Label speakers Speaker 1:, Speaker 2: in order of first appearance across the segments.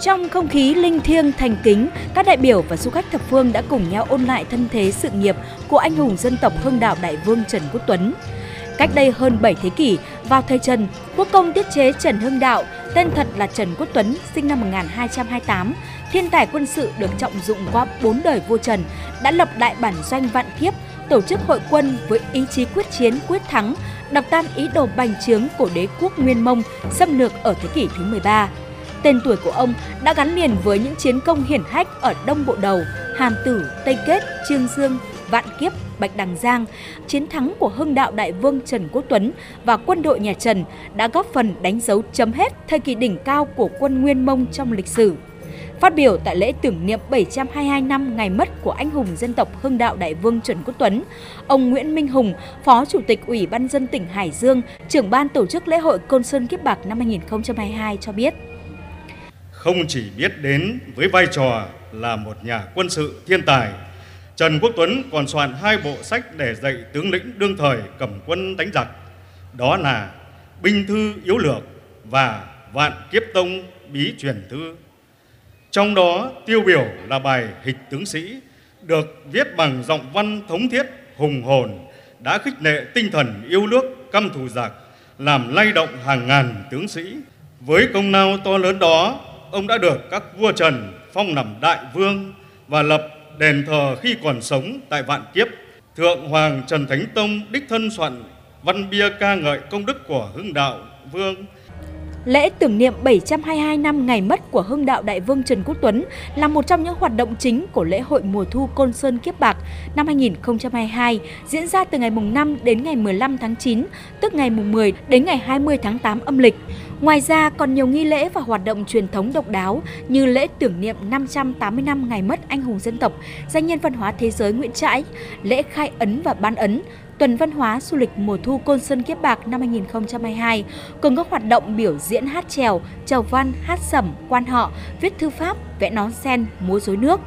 Speaker 1: Trong không khí linh thiêng thành kính, các đại biểu và du khách thập phương đã cùng nhau ôn lại thân thế sự nghiệp của anh hùng dân tộc Hưng Đạo Đại Vương Trần Quốc Tuấn. Cách đây hơn 7 thế kỷ, vào thời Trần, quốc công tiết chế Trần Hưng Đạo, tên thật là Trần Quốc Tuấn, sinh năm 1228, thiên tài quân sự được trọng dụng qua bốn đời vua Trần, đã lập đại bản doanh vạn kiếp, tổ chức hội quân với ý chí quyết chiến quyết thắng, đập tan ý đồ bành trướng của đế quốc Nguyên Mông xâm lược ở thế kỷ thứ 13. Tên tuổi của ông đã gắn liền với những chiến công hiển hách ở Đông Bộ Đầu, Hàm Tử, Tây Kết, Trương Dương, Vạn Kiếp, Bạch Đằng Giang, chiến thắng của hưng đạo đại vương Trần Quốc Tuấn và quân đội nhà Trần đã góp phần đánh dấu chấm hết thời kỳ đỉnh cao của quân Nguyên Mông trong lịch sử. Phát biểu tại lễ tưởng niệm 722 năm ngày mất của anh hùng dân tộc Hưng Đạo Đại Vương Trần Quốc Tuấn, ông Nguyễn Minh Hùng, Phó Chủ tịch Ủy ban dân tỉnh Hải Dương, trưởng ban tổ chức lễ hội Côn Sơn Kiếp Bạc năm 2022 cho biết.
Speaker 2: Không chỉ biết đến với vai trò là một nhà quân sự thiên tài, Trần Quốc Tuấn còn soạn hai bộ sách để dạy tướng lĩnh đương thời cầm quân đánh giặc. Đó là Binh thư yếu lược và Vạn kiếp tông bí truyền thư. Trong đó tiêu biểu là bài Hịch tướng sĩ được viết bằng giọng văn thống thiết, hùng hồn, đã khích lệ tinh thần yêu nước, căm thù giặc, làm lay động hàng ngàn tướng sĩ. Với công lao to lớn đó, ông đã được các vua Trần phong làm đại vương và lập đền thờ khi còn sống tại Vạn Kiếp. Thượng Hoàng Trần Thánh Tông đích thân soạn văn bia ca ngợi công đức của Hưng Đạo Vương
Speaker 1: Lễ tưởng niệm 722 năm ngày mất của Hưng Đạo Đại Vương Trần Quốc Tuấn là một trong những hoạt động chính của lễ hội mùa thu Côn Sơn Kiếp Bạc năm 2022 diễn ra từ ngày mùng 5 đến ngày 15 tháng 9, tức ngày mùng 10 đến ngày 20 tháng 8 âm lịch. Ngoài ra còn nhiều nghi lễ và hoạt động truyền thống độc đáo như lễ tưởng niệm 580 năm ngày mất anh hùng dân tộc, danh nhân văn hóa thế giới Nguyễn Trãi, lễ khai ấn và ban ấn, Tuần Văn hóa Du lịch mùa thu Côn Sơn Kiếp Bạc năm 2022 cùng các hoạt động biểu diễn hát trèo, trầu văn, hát sẩm, quan họ, viết thư pháp, vẽ nón sen, múa rối nước.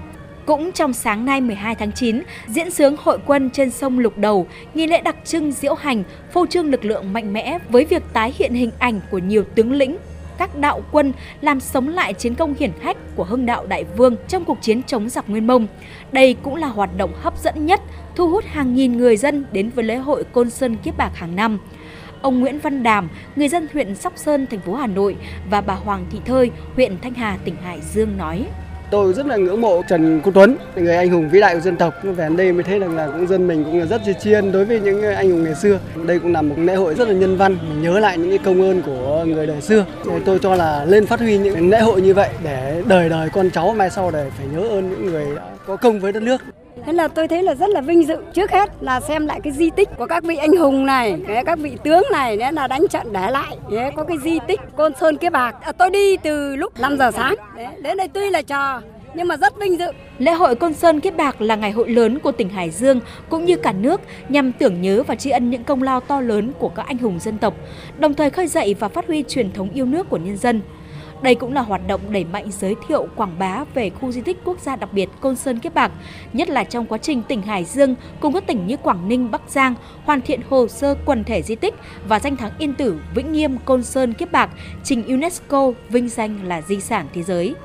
Speaker 1: Cũng trong sáng nay 12 tháng 9, diễn sướng hội quân trên sông Lục Đầu, nghi lễ đặc trưng diễu hành, phô trương lực lượng mạnh mẽ với việc tái hiện hình ảnh của nhiều tướng lĩnh, các đạo quân làm sống lại chiến công hiển hách của Hưng Đạo Đại Vương trong cuộc chiến chống giặc Nguyên Mông. Đây cũng là hoạt động hấp dẫn nhất, thu hút hàng nghìn người dân đến với lễ hội Côn Sơn Kiếp Bạc hàng năm. Ông Nguyễn Văn Đàm, người dân huyện Sóc Sơn, thành phố Hà Nội và bà Hoàng Thị Thơi, huyện Thanh Hà, tỉnh Hải Dương nói.
Speaker 3: Tôi rất là ngưỡng mộ Trần Quốc Tuấn, người anh hùng vĩ đại của dân tộc. Về đến đây mới thấy rằng là cũng dân mình cũng là rất tri ân đối với những anh hùng ngày xưa. Đây cũng là một lễ hội rất là nhân văn, mình nhớ lại những cái công ơn của người đời xưa. Tôi cho là lên phát huy những lễ hội như vậy để đời đời con cháu mai sau để phải nhớ ơn những người đã có công với đất nước.
Speaker 4: Thế là tôi thấy là rất là vinh dự. Trước hết là xem lại cái di tích của các vị anh hùng này, các vị tướng này đấy là đánh trận để lại. Đấy, có cái di tích Côn Sơn Kiếp Bạc. À, tôi đi từ lúc 5 giờ sáng. Đấy, đến đây tuy là chờ nhưng mà rất vinh dự.
Speaker 1: Lễ hội Côn Sơn Kiếp Bạc là ngày hội lớn của tỉnh Hải Dương cũng như cả nước nhằm tưởng nhớ và tri ân những công lao to lớn của các anh hùng dân tộc, đồng thời khơi dậy và phát huy truyền thống yêu nước của nhân dân. Đây cũng là hoạt động đẩy mạnh giới thiệu quảng bá về khu di tích quốc gia đặc biệt Côn Sơn Kiếp Bạc, nhất là trong quá trình tỉnh Hải Dương cùng các tỉnh như Quảng Ninh, Bắc Giang hoàn thiện hồ sơ quần thể di tích và danh thắng yên tử Vĩnh Nghiêm Côn Sơn Kiếp Bạc trình UNESCO vinh danh là di sản thế giới.